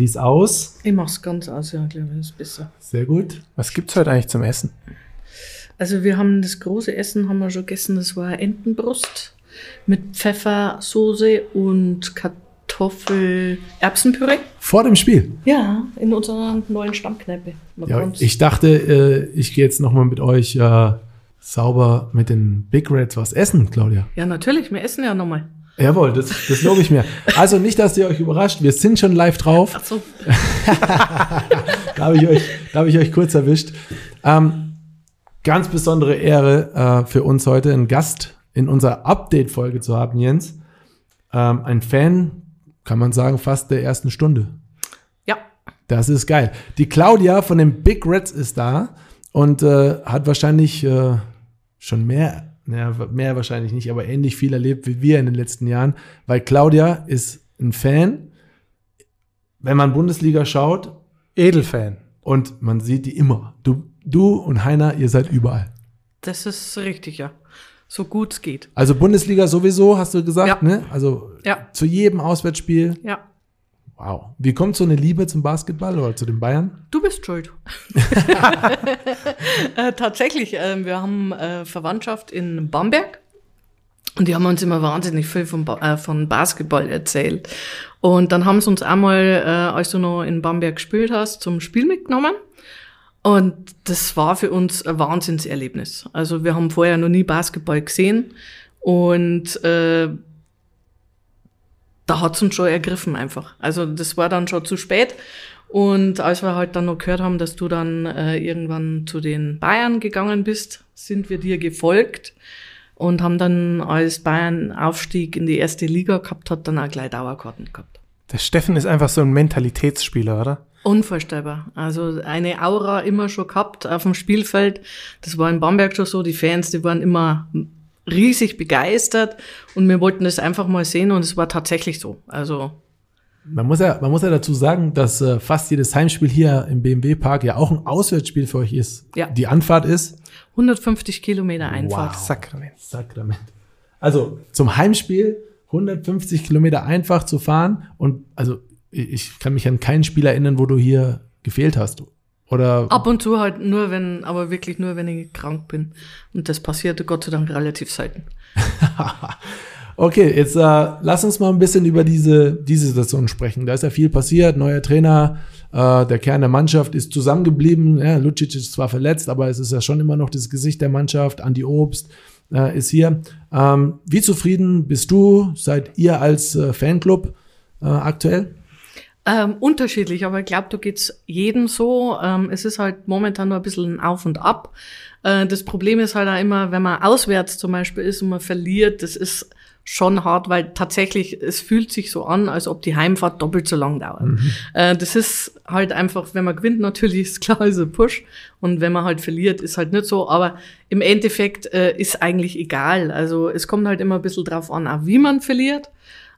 Handys aus. Ich mach's ganz aus, ja, glaube ich, ist besser. Sehr gut. Was gibt's heute eigentlich zum Essen? Also wir haben das große Essen haben wir schon gegessen, das war Entenbrust mit Pfeffersoße und Kartoffel Erbsenpüree. Vor dem Spiel. Ja, in unserer neuen Stammkneipe. Man Ja, ich dachte, äh, ich gehe jetzt nochmal mit euch äh, sauber mit den Big Reds was essen, Claudia. ja, natürlich, wir essen ja nochmal. Jawohl, das, das lobe ich mir. Also nicht, dass ihr euch überrascht, wir sind schon live drauf. Ach so. Da habe ich euch, da habe ich euch kurz erwischt. Ähm, ganz besondere Ehre äh, für uns heute, einen Gast in unserer Update-Folge zu haben, Jens. Ähm, ein Fan, kann man sagen, fast der ersten Stunde. Ja, Das ist geil. Die Claudia von den Big Reds ist da und äh, hat wahrscheinlich äh, schon mehr, naja, mehr wahrscheinlich nicht, aber ähnlich viel erlebt wie wir in den letzten Jahren, weil Claudia ist ein Fan, wenn man Bundesliga schaut Edelfan. und man sieht die immer. Du, du und Heiner, ihr seid überall. das ist richtig, ja. So gut es geht. Also Bundesliga sowieso, hast du gesagt, Ja. ne? Also Ja. zu jedem Auswärtsspiel. Ja, Wow. Wie kommt so eine Liebe zum Basketball oder zu den Bayern? du bist schuld. äh, tatsächlich, äh, wir haben äh, Verwandtschaft in Bamberg. Und die haben uns immer wahnsinnig viel von, Ba- äh, von Basketball erzählt. Und dann haben sie uns einmal, äh, als du noch in Bamberg gespielt hast, zum Spiel mitgenommen. Und das war für uns ein Wahnsinnserlebnis. Also wir haben vorher noch nie Basketball gesehen. Und äh, da hat's uns schon ergriffen einfach. Also das war dann schon zu spät. Und als wir halt dann noch gehört haben, dass du dann äh, irgendwann zu den Bayern gegangen bist, sind wir dir gefolgt und haben dann, als Bayern Aufstieg in die erste Liga gehabt hat, dann auch gleich Dauerkarten gehabt. Der Steffen ist einfach so ein Mentalitätsspieler, oder? Unvorstellbar. Also eine Aura immer schon gehabt auf dem Spielfeld. Das war in Bamberg schon so. Die Fans, die waren immer riesig begeistert und wir wollten das einfach mal sehen und es war tatsächlich so. Also Man muss ja, man muss ja dazu sagen, dass äh, fast jedes Heimspiel hier im BMW Park ja auch ein Auswärtsspiel für euch ist. Ja. Die Anfahrt ist 150 Kilometer Einfahrt. Wow. Sakrament. Sakrament. Also zum Heimspiel 150 Kilometer einfach zu fahren und also ich ich kann mich an kein Spiel erinnern, wo du hier gefehlt hast. Oder Ab und zu halt nur, wenn, aber wirklich nur, wenn ich krank bin. Und das passierte Gott sei Dank relativ selten. Okay, jetzt äh, lass uns mal ein bisschen über diese, diese Situation sprechen. Da ist ja viel passiert, neuer Trainer, äh, der Kern der Mannschaft ist zusammengeblieben. Ja, Lucic ist zwar verletzt, aber es ist ja schon immer noch das Gesicht der Mannschaft. Andi Obst äh, ist hier. Ähm, wie zufrieden bist du, seid ihr als äh, Fanclub äh, aktuell? Ähm, unterschiedlich, aber ich glaube, da geht's jedem so. Ähm, es ist halt momentan nur ein bisschen ein Auf und Ab. Äh, das Problem ist halt auch immer, wenn man auswärts zum Beispiel ist und man verliert, das ist schon hart, weil tatsächlich, es fühlt sich so an, als ob die Heimfahrt doppelt so lang dauert. Äh, das ist halt einfach, wenn man gewinnt, natürlich ist klar, ist ein Push. Und wenn man halt verliert, ist halt nicht so. Aber im Endeffekt äh, ist eigentlich egal. Also es kommt halt immer ein bisschen drauf an, auch wie man verliert.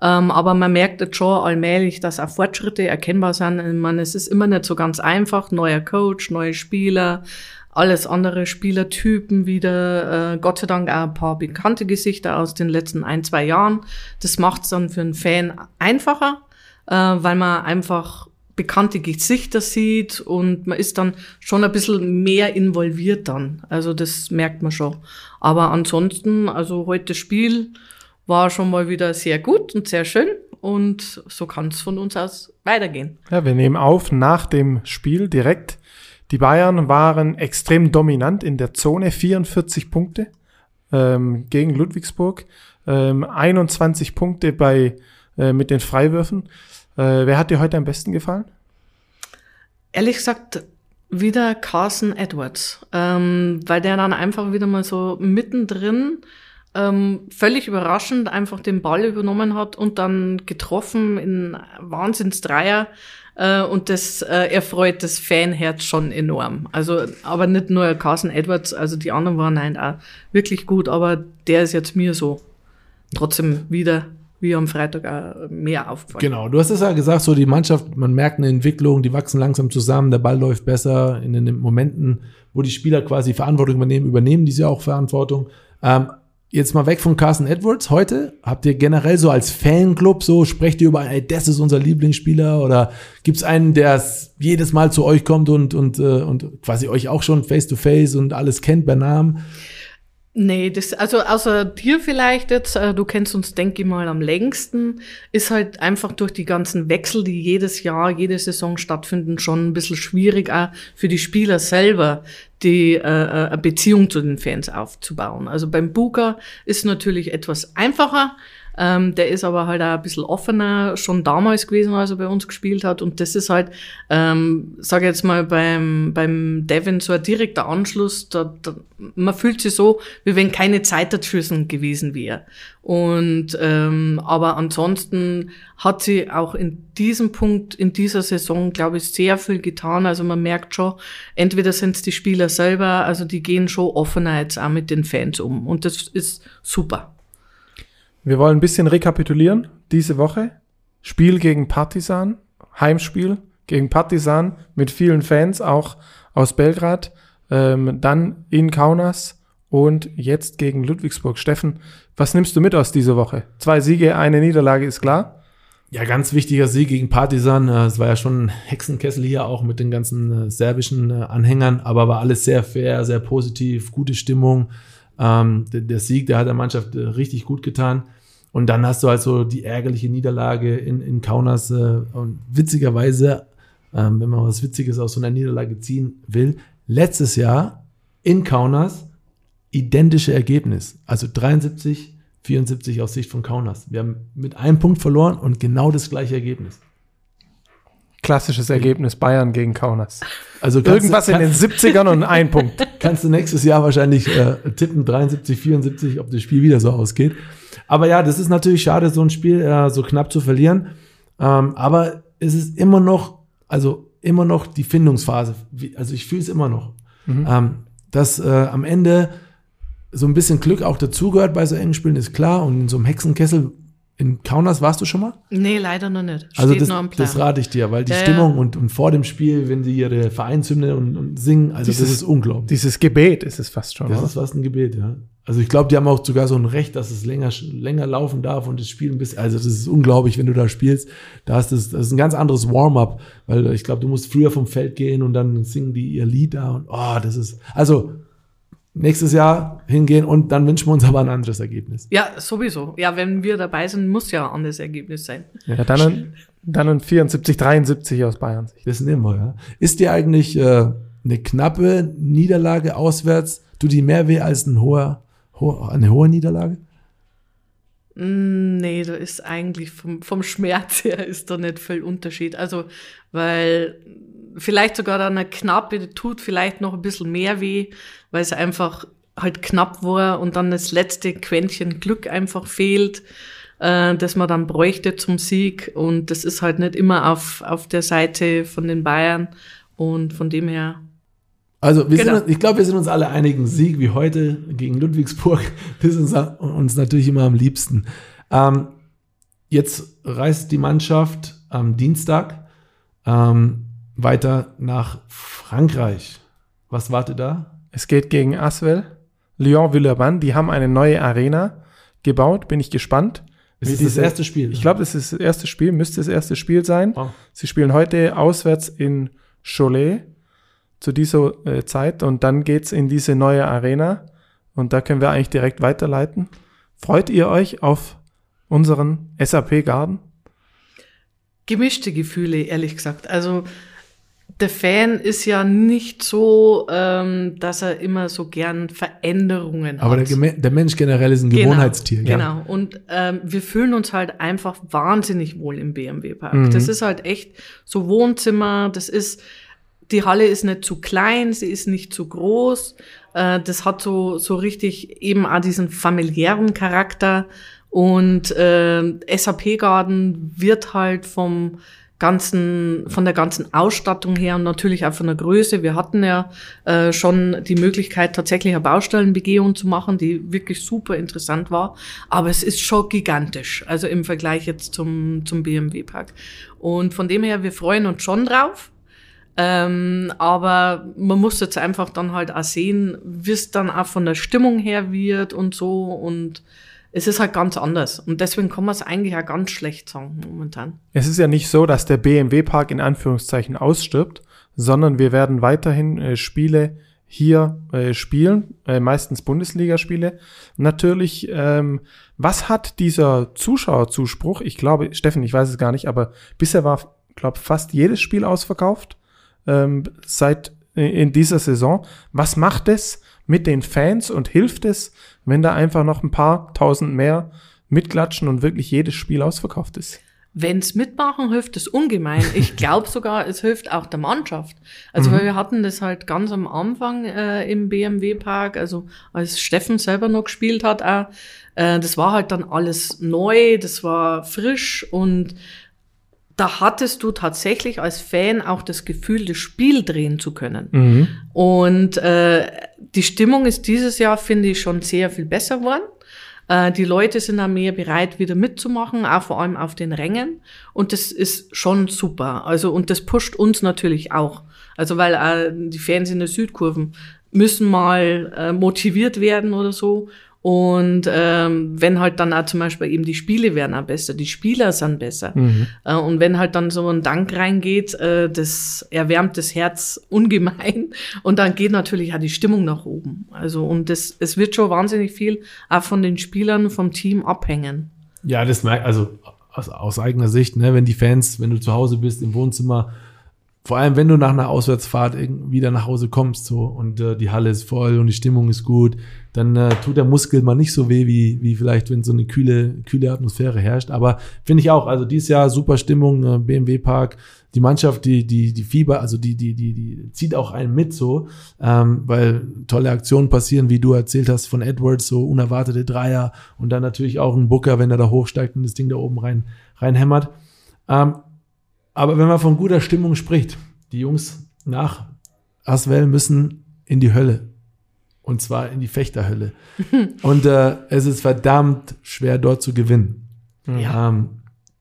Ähm, aber man merkt jetzt schon allmählich, dass auch Fortschritte erkennbar sind. Ich meine, es ist immer nicht so ganz einfach. Neuer Coach, neue Spieler, alles andere Spielertypen wieder. Äh, Gott sei Dank auch ein paar bekannte Gesichter aus den letzten ein, zwei Jahren. Das macht es dann für einen Fan einfacher, äh, weil man einfach bekannte Gesichter sieht und man ist dann schon ein bisschen mehr involviert dann. Also das merkt man schon. Aber ansonsten, also heute Spiel war schon mal wieder sehr gut und sehr schön und so kann es von uns aus weitergehen. Ja, wir nehmen auf nach dem Spiel direkt. Die Bayern waren extrem dominant in der Zone, 44 Punkte ähm, gegen Ludwigsburg, ähm, 21 Punkte bei äh, mit den Freiwürfen. Äh, wer hat dir heute am besten gefallen? Ehrlich gesagt, wieder Carson Edwards, ähm, weil der dann einfach wieder mal so mittendrin ähm, völlig überraschend einfach den Ball übernommen hat und dann getroffen in Wahnsinnsdreier. Äh, und das äh, erfreut das Fanherz schon enorm. Also, aber nicht nur Carson Edwards, also die anderen waren halt auch wirklich gut, aber der ist jetzt mir so trotzdem wieder wie am Freitag auch mehr aufgefallen. Genau, du hast es ja gesagt, so die Mannschaft, man merkt eine Entwicklung, die wachsen langsam zusammen, der Ball läuft besser. In den Momenten, wo die Spieler quasi Verantwortung übernehmen, übernehmen die sie auch Verantwortung. Ähm, jetzt mal weg von Carson Edwards heute. Habt ihr generell so als Fanclub so, sprecht ihr über, ey, das ist unser Lieblingsspieler oder gibt's einen, der jedes Mal zu euch kommt und, und, äh, und quasi euch auch schon face to face und alles kennt bei Namen? Nee, das, also außer dir vielleicht jetzt, äh, du kennst uns, denke ich mal, am längsten, ist halt einfach durch die ganzen Wechsel, die jedes Jahr, jede Saison stattfinden, schon ein bisschen schwierig, auch für die Spieler selber, die äh, äh eine Beziehung zu den Fans aufzubauen. Also beim Booker ist natürlich etwas einfacher, ähm, der ist aber halt auch ein bisschen offener schon damals gewesen, als er bei uns gespielt hat. Und das ist halt, ähm, sage jetzt mal, beim, beim Devin so ein direkter Anschluss. Da, da, man fühlt sich so, wie wenn keine Zeit dazwischen gewesen wäre. Und ähm, aber ansonsten hat sie auch in diesem Punkt, in dieser Saison, glaube ich, sehr viel getan. Also man merkt schon, entweder sind es die Spieler selber, also die gehen schon offener jetzt auch mit den Fans um. Und das ist super. Wir wollen ein bisschen rekapitulieren diese Woche. Spiel gegen Partisan, Heimspiel gegen Partisan mit vielen Fans, auch aus Belgrad. Ähm, dann in Kaunas und jetzt gegen Ludwigsburg. Steffen, was nimmst du mit aus dieser Woche? Zwei Siege, eine Niederlage ist klar. Ja, ganz wichtiger Sieg gegen Partisan. Äh, es war ja schon ein Hexenkessel hier auch mit den ganzen äh, serbischen äh, Anhängern, aber war alles sehr fair, sehr positiv, gute Stimmung. Ähm, der Sieg, der hat der Mannschaft richtig gut getan. Und dann hast du halt so die ärgerliche Niederlage in, in Kaunas. Äh, und witzigerweise, ähm, wenn man was Witziges aus so einer Niederlage ziehen will, letztes Jahr in Kaunas identische Ergebnis. Also 73, 74 aus Sicht von Kaunas. Wir haben mit einem Punkt verloren und genau das gleiche Ergebnis. Klassisches Ergebnis Bayern gegen Kaunas. Also irgendwas du, in den 70ern und ein Punkt. Kannst du nächstes Jahr wahrscheinlich äh, tippen 73, 74, ob das Spiel wieder so ausgeht. Aber ja, das ist natürlich schade, so ein Spiel äh, so knapp zu verlieren. Ähm, aber es ist immer noch, also immer noch die Findungsphase. Wie, also ich fühle es immer noch. Mhm. Ähm, dass äh, am Ende so ein bisschen Glück auch dazugehört bei so engen Spielen, ist klar. Und in so einem Hexenkessel in Kaunas warst du schon mal? Nee, leider noch nicht. Also Steht also das, das rate ich dir, weil die ja, Stimmung ja. Und, und vor dem Spiel, wenn sie ihre Vereinshymne und, und singen, also dieses, das ist unglaublich. Dieses Gebet ist es fast schon. Das oder? ist fast ein Gebet, ja. Also ich glaube, die haben auch sogar so ein Recht, dass es länger, länger laufen darf und das Spiel ein bisschen, also das ist unglaublich, wenn du da spielst. Da hast das, das ist ein ganz anderes Warm-up, weil ich glaube, du musst früher vom Feld gehen und dann singen die ihr Lied da und oh, das ist, also nächstes Jahr hingehen und dann wünschen wir uns aber ein anderes Ergebnis. Ja, sowieso. Ja, wenn wir dabei sind, muss ja ein anderes Ergebnis sein. Ja, dann, ein, dann ein 74, 73 aus Bayern. Das nehmen wir, ja. Ist dir eigentlich äh, eine knappe Niederlage auswärts, tut die mehr weh als ein hoher, ho eine hohe Niederlage? Mm, nee, da ist eigentlich vom, vom Schmerz her ist da nicht viel Unterschied. Also, weil vielleicht sogar dann eine knappe tut vielleicht noch ein bisschen mehr weh, weil es einfach halt knapp war und dann das letzte Quäntchen Glück einfach fehlt, äh, das man dann bräuchte zum Sieg. Und das ist halt nicht immer auf, auf der Seite von den Bayern. Und von dem her also wir genau. sind, ich glaube, wir sind uns alle einig, ein Sieg wie heute gegen Ludwigsburg das ist uns, uns natürlich immer am liebsten. Ähm, jetzt reist die Mannschaft am Dienstag ähm, weiter nach Frankreich. Was wartet da? Es geht gegen Aswell, Lyon-Villeurbanne. Die haben eine neue Arena gebaut. Bin ich gespannt. Ist das diese, das erste Spiel? Ich glaube, das ist das erste Spiel, müsste das erste Spiel sein. Oh. Sie spielen heute auswärts in Cholet zu dieser äh, Zeit und dann geht's in diese neue Arena und da können wir eigentlich direkt weiterleiten. Freut ihr euch auf unseren SAP Garden? Gemischte Gefühle, ehrlich gesagt. Also der Fan ist ja nicht so, ähm, dass er immer so gern Veränderungen Aber hat. Aber der, Mensch generell ist ein genau, Gewohnheitstier. Genau. Ja. Und ähm, wir fühlen uns halt einfach wahnsinnig wohl im BMW Park. Mhm. Das ist halt echt so Wohnzimmer. Das ist die Halle ist nicht zu klein, sie ist nicht zu groß. Äh, das hat so so richtig eben auch diesen familiären Charakter. Und äh, SAP Garden wird halt vom ganzen, von der ganzen Ausstattung her und natürlich auch von der Größe. Wir hatten ja äh, schon die Möglichkeit, tatsächlich eine Baustellenbegehung zu machen, die wirklich super interessant war. Aber es ist schon gigantisch, also im Vergleich jetzt zum, zum BMW-Park. Und von dem her, wir freuen uns schon drauf. Ähm, aber man muss jetzt einfach dann halt auch sehen, wie es dann auch von der Stimmung her wird und so. Und es ist halt ganz anders. Und deswegen kann man es eigentlich auch ganz schlecht sagen momentan. Es ist ja nicht so, dass der BMW-Park in Anführungszeichen ausstirbt, sondern wir werden weiterhin äh, Spiele hier äh, spielen, äh, meistens Bundesligaspiele. Natürlich, ähm, was hat dieser Zuschauerzuspruch? Ich glaube, Steffen, ich weiß es gar nicht, aber bisher war, glaube fast jedes Spiel ausverkauft ähm, seit äh, in dieser Saison. Was macht es mit den Fans und hilft es, wenn da einfach noch ein paar tausend mehr mitklatschen und wirklich jedes Spiel ausverkauft ist? Wenn's mitmachen, hilft es ungemein. Ich glaube sogar, es hilft auch der Mannschaft. Also, mhm. weil wir hatten das halt ganz am Anfang äh, im BMW-Park, also als Steffen selber noch gespielt hat, auch, äh, das war halt dann alles neu, das war frisch und da hattest du tatsächlich als Fan auch das Gefühl, das Spiel drehen zu können. Mhm. Und äh, die Stimmung ist dieses Jahr, finde ich, schon sehr viel besser geworden. Äh, die Leute sind auch mehr bereit, wieder mitzumachen, auch vor allem auf den Rängen. Und das ist schon super. Also, und das pusht uns natürlich auch. Also, weil äh, die Fans in der Südkurven müssen mal äh, motiviert werden oder so. Und ähm, wenn halt dann auch zum Beispiel eben die Spiele werden auch besser, die Spieler sind besser. Mhm. Äh, und wenn halt dann so ein Dank reingeht, äh, das erwärmt das Herz ungemein. Und dann geht natürlich auch die Stimmung nach oben. Also und das, es wird schon wahnsinnig viel auch von den Spielern, vom Team abhängen. Ja, das merkt, also aus, aus eigener Sicht, ne, wenn die Fans, wenn du zu Hause bist im Wohnzimmer, vor allem wenn du nach einer Auswärtsfahrt wieder nach Hause kommst so und äh, die Halle ist voll und die Stimmung ist gut, dann äh, tut der Muskel mal nicht so weh, wie, wie vielleicht, wenn so eine kühle, kühle Atmosphäre herrscht. Aber finde ich auch, also dieses Jahr super Stimmung, äh, BMW Park, die Mannschaft, die, die, die Fieber, also die, die, die, die zieht auch einen mit so, ähm, weil tolle Aktionen passieren, wie du erzählt hast von Edwards, so unerwartete Dreier und dann natürlich auch ein Booker, wenn er da hochsteigt und das Ding da oben rein, reinhämmert. Ähm, aber wenn man von guter Stimmung spricht, die Jungs nach Aswell müssen in die Hölle. Und zwar in die Fechterhölle. und äh, es ist verdammt schwer, dort zu gewinnen. Ja. Ähm,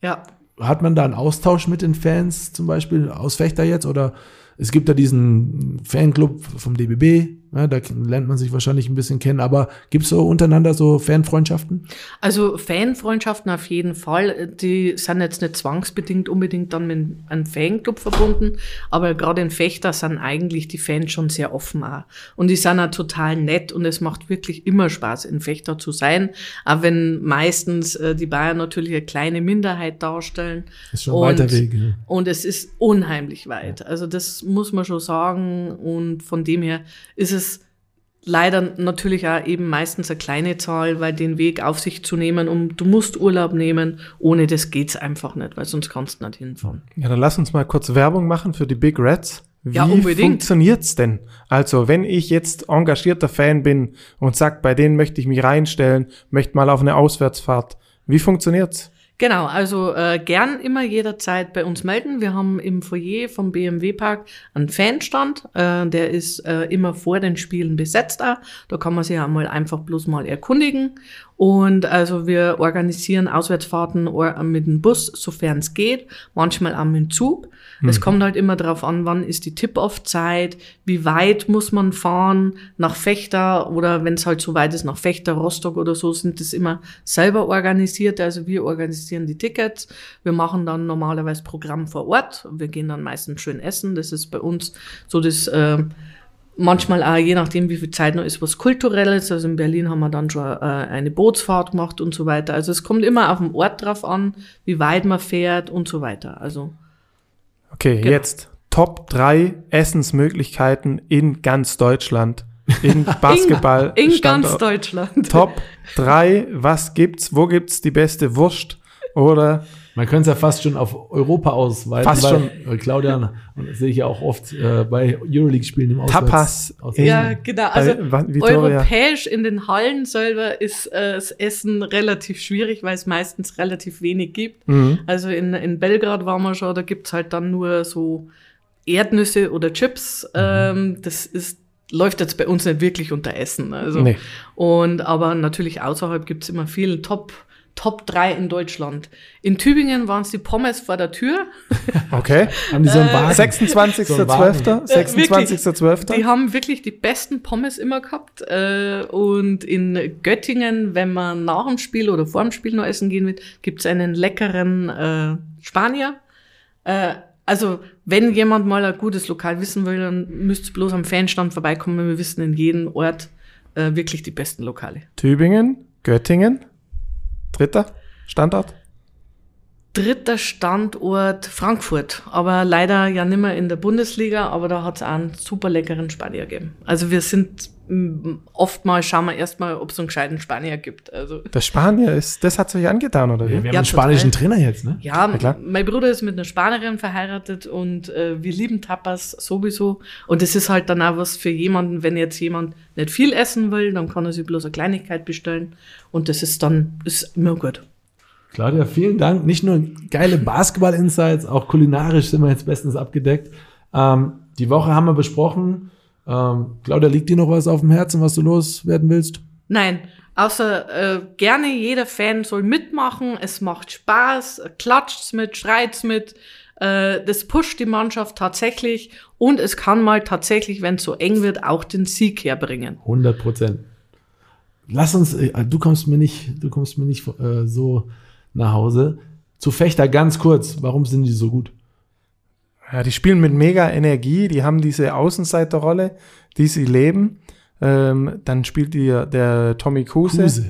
ja. Hat man da einen Austausch mit den Fans, zum Beispiel aus Fechter jetzt? Oder es gibt da diesen Fanclub vom DBB, ja, da lernt man sich wahrscheinlich ein bisschen kennen, aber gibt es so untereinander so Fanfreundschaften? Also Fanfreundschaften auf jeden Fall. Die sind jetzt nicht zwangsbedingt unbedingt dann mit einem Fanclub verbunden, aber gerade in Fechter sind eigentlich die Fans schon sehr offen auch. Und die sind auch total nett und es macht wirklich immer Spaß, in Fechter zu sein, auch wenn meistens äh, die Bayern natürlich eine kleine Minderheit darstellen. Ist schon und, weiter Weg. Ja. Und es ist unheimlich weit. Also das muss man schon sagen und von dem her ist es es leider natürlich auch eben meistens eine kleine Zahl, weil den Weg auf sich zu nehmen, um du musst Urlaub nehmen, ohne das geht's einfach nicht, weil sonst kannst du nicht hinfahren. Ja, dann lass uns mal kurz Werbung machen für die Big Reds. Wie ja, unbedingt. funktioniert's denn? Also, wenn ich jetzt engagierter Fan bin und sag, bei denen möchte ich mich reinstellen, möchte mal auf eine Auswärtsfahrt, wie funktioniert's? Genau, also äh, gern immer jederzeit bei uns melden. Wir haben im Foyer vom BMW Park einen Fanstand, äh, der ist äh, immer vor den Spielen besetzt. Da, da kann man sich einmal einfach bloß mal erkundigen. Und also wir organisieren Auswärtsfahrten mit dem Bus, sofern es geht, manchmal auch mit dem Zug. Mhm. Es kommt halt immer darauf an, wann ist die Tip-Off-Zeit, wie weit muss man fahren nach Fechter oder wenn es halt so weit ist, nach Fechter, Rostock oder so, sind das immer selber organisiert. Also wir organisieren die Tickets. Wir machen dann normalerweise Programm vor Ort. Wir gehen dann meistens schön essen. Das ist bei uns so das... Äh, manchmal auch, je nachdem, wie viel Zeit noch ist, was Kulturelles. Also in Berlin haben wir dann schon äh, eine Bootsfahrt gemacht und so weiter. Also es kommt immer auf den Ort drauf an, wie weit man fährt und so weiter. Also. Okay, genau. jetzt Top 3 Essensmöglichkeiten in ganz Deutschland. In Basketball. in, in ganz Deutschland. Top 3, was gibt's? Wo gibt's die beste Wurst? Oder man könnte es ja fast schon auf Europa ausweiten. Fast schon. Äh, Claudia, und das sehe ich ja auch oft äh, bei Euroleague-Spielen im Auswärts. Tapas. Auswärts. Ja, genau. Also europäisch in den Hallen selber ist äh, das Essen relativ schwierig, weil es meistens relativ wenig gibt. Mhm. Also in, in Belgrad waren wir schon, da gibt's halt dann nur so Erdnüsse oder Chips. Mhm. Ähm, das ist läuft jetzt bei uns nicht wirklich unter Essen. Also. Nee. Und aber natürlich außerhalb gibt's immer viel Top Top 3 in Deutschland. In Tübingen waren es die Pommes vor der Tür. Okay. Haben die so einen Wagen? 26.12. So ein Wagen. 26.12. Die haben wirklich die besten Pommes immer gehabt. Äh, und in Göttingen, wenn man nach dem Spiel oder vor dem Spiel noch essen gehen will, gibt's einen leckeren äh, Spanier. Äh, also, wenn jemand mal ein gutes Lokal wissen will, dann müsst ihr bloß am Fanstand vorbeikommen. Wir wissen in jedem Ort äh, wirklich die besten Lokale. Tübingen, Göttingen. Dritter Standort. Dritter Standort Frankfurt, aber leider ja nicht mehr in der Bundesliga, aber da hat's auch einen super leckeren Spanier gegeben. Also wir sind oftmals schauen wir erstmal, ob es einen gescheiten Spanier gibt. Also Der Spanier ist, das hat euch angetan, oder Wir wie? haben Ja, einen spanischen total. Trainer jetzt, ne? Ja, Ja, klar. mein Bruder ist mit einer Spanierin verheiratet und äh, wir lieben Tapas sowieso. Und es ist halt dann auch was für jemanden, wenn jetzt jemand nicht viel essen will, dann kann er sich bloß eine Kleinigkeit bestellen. Und das ist dann, ist immer gut. Claudia, vielen Dank. Nicht nur geile Basketball-Insights, auch kulinarisch sind wir jetzt bestens abgedeckt. Ähm, die Woche haben wir besprochen. Ähm, Claudia, liegt dir noch was auf dem Herzen, was du loswerden willst? Nein, außer äh, gerne jeder Fan soll mitmachen. Es macht Spaß, klatscht's mit, schreit's mit. Äh, das pusht die Mannschaft tatsächlich und es kann mal tatsächlich, wenn es so eng wird, auch den Sieg herbringen. 100 Prozent. Lass uns, äh, du kommst mir nicht, du kommst mir nicht äh, so nach Hause. Zu Fechter ganz kurz. Warum sind die so gut? Ja, die spielen mit mega Energie, die haben diese Außenseiterrolle, die sie leben. Ähm, dann spielt die, der Tommy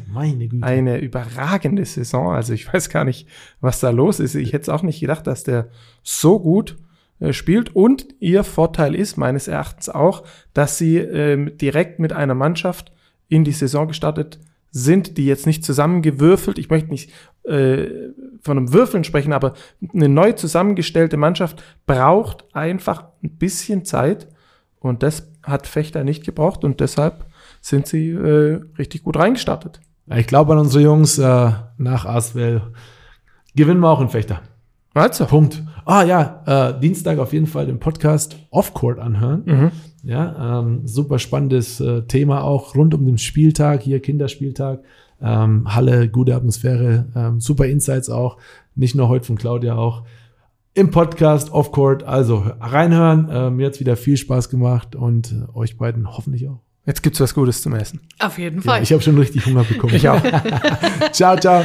meine Güte. eine überragende Saison. Also ich weiß gar nicht, was da los ist. Ich hätte es auch nicht gedacht, dass der so gut äh, spielt. Und ihr Vorteil ist meines Erachtens auch, dass sie ähm, direkt mit einer Mannschaft in die Saison gestartet sind, die jetzt nicht zusammengewürfelt, ich möchte nicht äh, von einem Würfeln sprechen, aber eine neu zusammengestellte Mannschaft braucht einfach ein bisschen Zeit und das hat Fechter nicht gebraucht und deshalb sind sie äh, richtig gut reingestartet. Ich glaube an unsere Jungs äh, nach Aswell. Gewinnen wir auch in Fechter. Also, Punkt. Ah ja, äh, Dienstag auf jeden Fall den Podcast Off-Court anhören. Mhm. Ja, ähm, super spannendes äh, Thema auch rund um den Spieltag, hier Kinderspieltag. Ähm, Halle, gute Atmosphäre, ähm, super Insights auch. Nicht nur heute von Claudia auch. Im Podcast Off-Court. Also reinhören. Äh, mir hat's wieder viel Spaß gemacht und äh, euch beiden hoffentlich auch. jetzt gibt's was Gutes zum Essen. Auf jeden Ja, Fall. ich habe schon richtig Hunger bekommen. Ich auch. ciao, ciao.